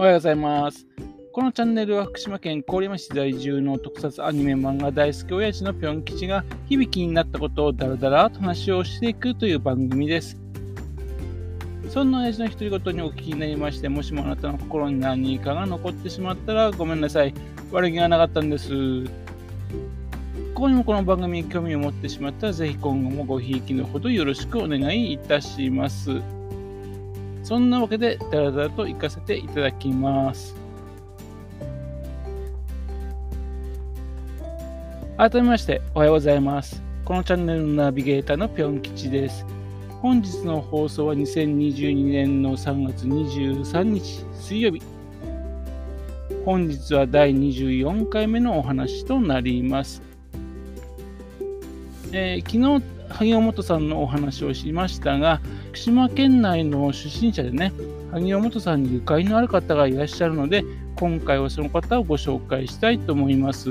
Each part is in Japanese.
おはようございます。このチャンネルは福島県郡山市在住の特撮アニメ漫画大好き親父のぴょん吉が響きになったことをダラダラと話をしていくという番組です。そんな親父の独り言にお聞きになりまして、もしもあなたの心に何かが残ってしまったらごめんなさい。悪気がなかったんです。ここにもこの番組に興味を持ってしまったら、ぜひ今後もごひいきのほどよろしくお願いいたします。そんなわけで、ダラダラと行かせていただきます。改めまして、おはようございます。このチャンネルのナビゲーターのぴょん吉です。本日の放送は2022年の3月23日水曜日。本日は第24回目のお話となります。えー昨日、萩尾本さんのお話をしましたが、福島県内の出身者でね、萩尾本さんにゆかりのある方がいらっしゃるので、今回はその方をご紹介したいと思います。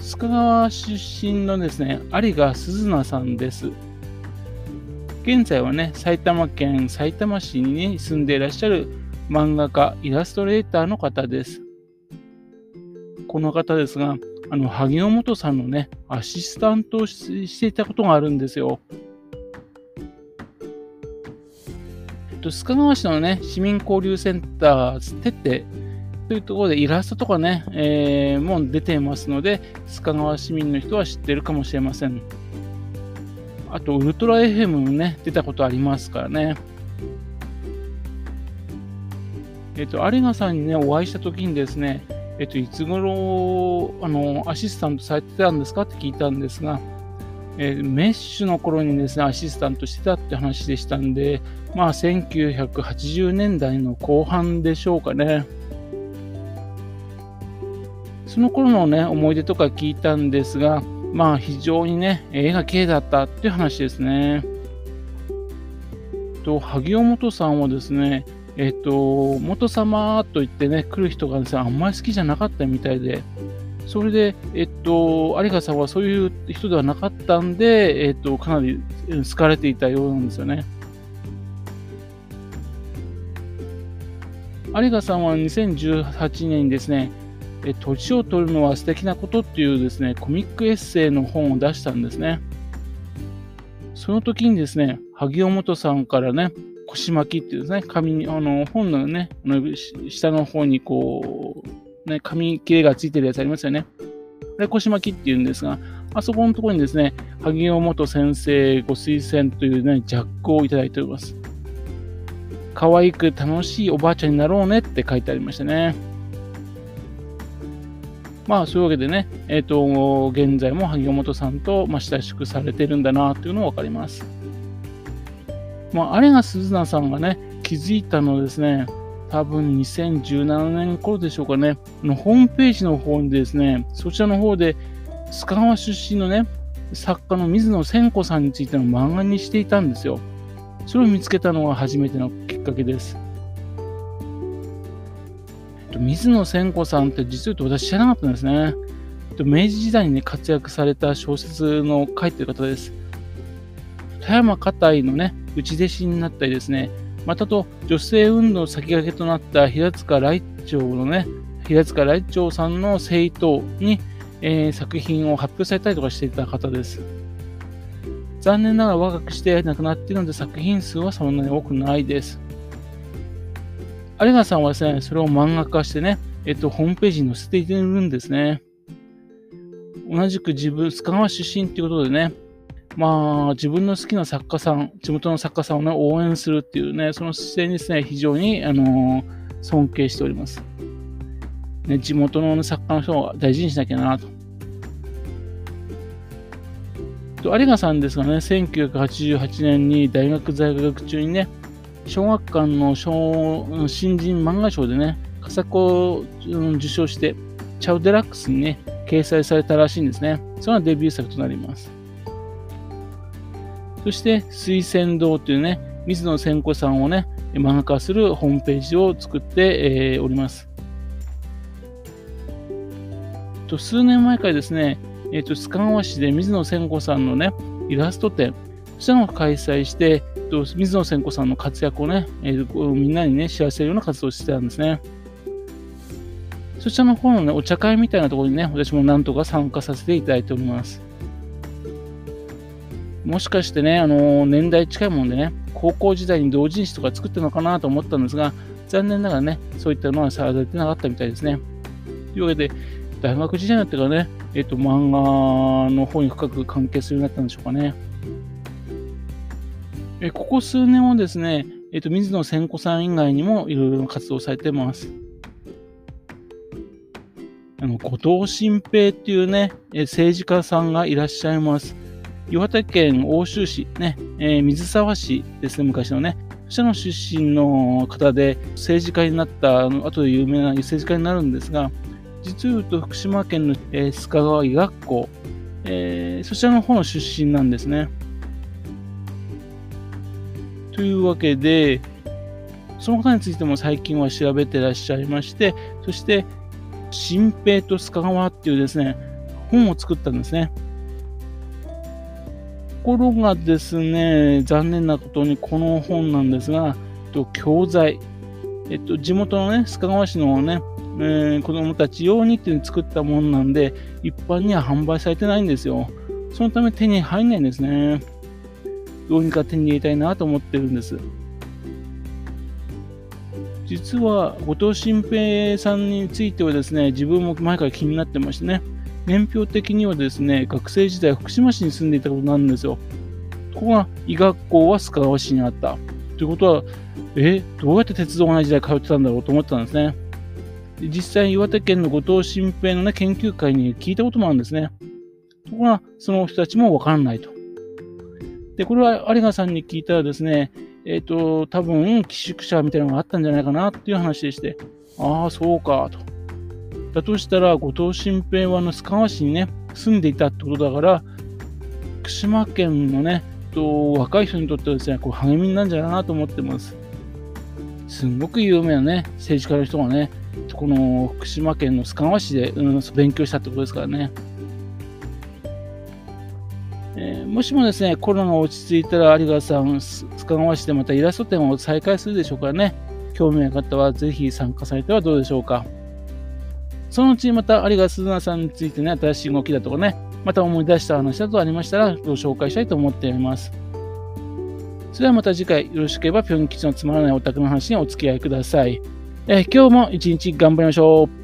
須賀川出身のですね、有賀鈴菜さんです。現在はね、埼玉県埼玉市に住んでいらっしゃる漫画家、イラストレーターの方です。この方ですが、あの、萩尾本さんのね、アシスタントをしていたことがあるんですよ。えっと、須賀川市のね、市民交流センター、てってというところでイラストとかね、えーもう出ていますので、須賀川市民の人は知ってるかもしれません。あと、ウルトラ FM もね、出たことありますからね。えっと、有賀さんにね、お会いしたときにですね、えっと、いつ頃、あの、アシスタントされてたんですかって聞いたんですが、えーメッシュの頃にですね、アシスタントしてたって話でしたんで、まあ、1980年代の後半でしょうかね。その頃のね、思い出とか聞いたんですが、まあ、非常にね、絵が綺麗だったっていう話ですね。と、萩尾元さんはですね、えっと、元様と言ってね、来る人がですね、あんまり好きじゃなかったみたいで、それで、えっと、有賀さんはそういう人ではなかったんで、えっと、かなり好かれていたようなんですよね。有賀さんは2018年にですね、え年を取るのは素敵なことっていうですね、コミックエッセイの本を出したんですね。その時にですね、萩尾元さんからね、腰巻きっていうですね、紙に、あの、本のね、下の方にこう、ね、紙切れがついてるやつありますよね。あれ、腰巻きっていうんですが、あそこのところにですね、萩尾元先生ご推薦というね、ジャックをいただいております。可愛く楽しいおばあちゃんになろうねって書いてありましたね。まあ、そういうわけでね、えっ、と、現在も萩尾本さんと、まあ、親しくされてるんだなというのがわかります。まあ、あれが鈴名さんがね、気づいたのですね、多分2017年頃でしょうかね、のホームページの方にですね、そちらの方で、須賀川出身のね、作家の水野千子さんについての漫画にしていたんですよ。それを見つけたのが初めてのきっかけです。水野千子さんって実を言うと私知らなかったんですね。明治時代に、ね、活躍された小説の書いてる方です。田山家いのね、内弟子になったりですね、またと女性運動の先駆けとなった平塚来長のね、平塚来長さんの政党に、えー作品を発表されたりとかしていた方です。残念ながら若くして亡くなっているので作品数はそんなに多くないです。有賀さんはですね、それを漫画化してね、えっと、ホームページに載せているんですね。同じく自分、須賀川出身っていうことでね、まあ、自分の好きな作家さん、地元の作家さんをね、応援するっていうね、その姿勢にですね、非常に、あの尊敬しております。ね、地元の作家の人を大事にしなきゃなと。有賀さんですがね、1988年に大学在学中にね、小学館の小新人漫画賞でね、佳作を受賞して、チャウデラックスにね、掲載されたらしいんですね。それがデビュー作となります。そして、水仙堂というね、水野千子さんをね、漫画化するホームページを作って、えーおります。と数年前からですね、えっ、と、須賀川市で水野千子さんのね、イラスト展、そちらの開催して、水野千子さんの活躍をね、えー、みんなにね、知らせるような活動をしてたんですね。そちらの方のね、お茶会みたいなところにね、私もなんとか参加させていただいております。もしかしてね、あの年代近いもんでね、高校時代に同人誌とか作ってるのかなと思ったんですが、残念ながらね、そういったのはされてなかったみたいですね。というわけで、大学時代になってからね、えっ、と、漫画の方に深く関係するようになったんでしょうかね。えここ数年はですね、えっ、と、水野千子さん以外にもいろいろな活動されてます。あの、後藤新平っていうね、政治家さんがいらっしゃいます。岩手県奥州市、ね、えー、水沢市ですね、昔のね。そちらの出身の方で政治家になった、あの後で有名な政治家になるんですが、実を言うと福島県の、えー、須賀川医学校、えー、そちらの方の出身なんですね。というわけで、その方についても最近は調べてらっしゃいまして、そして、新平と須賀川っていうですね、本を作ったんですね。ところがですね、残念なことにこの本なんですが、えっと教材、えっと、地元のね、須賀川市のね、えー、子供たち用にって作ったものなんで、一般には販売されてないんですよ。そのため手に入んないんですね。どうにか手に入れたいなと思ってるんです。実は、後藤新平さんについてはですね、自分も前から気になってましてね、年表的にはですね、学生時代福島市に住んでいたことなんですよ。ここが医学校は須賀川市にあった。ということは、え、どうやって鉄道がない時代通ってたんだろうと思ったんですね。実際、岩手県の後藤新平の、ね、研究会に聞いたこともあるんですね。ところが、その人たちもわからないと。で、これは有賀さんに聞いたらですね、えっ、ー、と、多分、寄宿舎みたいなのがあったんじゃないかなっていう話でして、ああ、そうか、と。だとしたら、後藤新平はあの須川市にね、住んでいたってことだから、福島県のね、と若い人にとってはですね、こう励みになるんじゃないかなと思ってます。すんごく有名なね、政治家の人がね、この福島県の須川市で、うん、勉強したってことですからね。えー、もしもですね、コロナが落ち着いたら有賀さん、須賀川市でまたイラスト展を再開するでしょうからね、興味ある方はぜひ参加されてはどうでしょうか。そのうちまた有賀鈴奈さんについてね、新しい動きだとかね、また思い出した話だとありましたら、ご紹介したいと思っております。それではまた次回、よろしければ、ぴょん吉のつまらないオタクの話にお付き合いください。え、今日も一日頑張りましょう。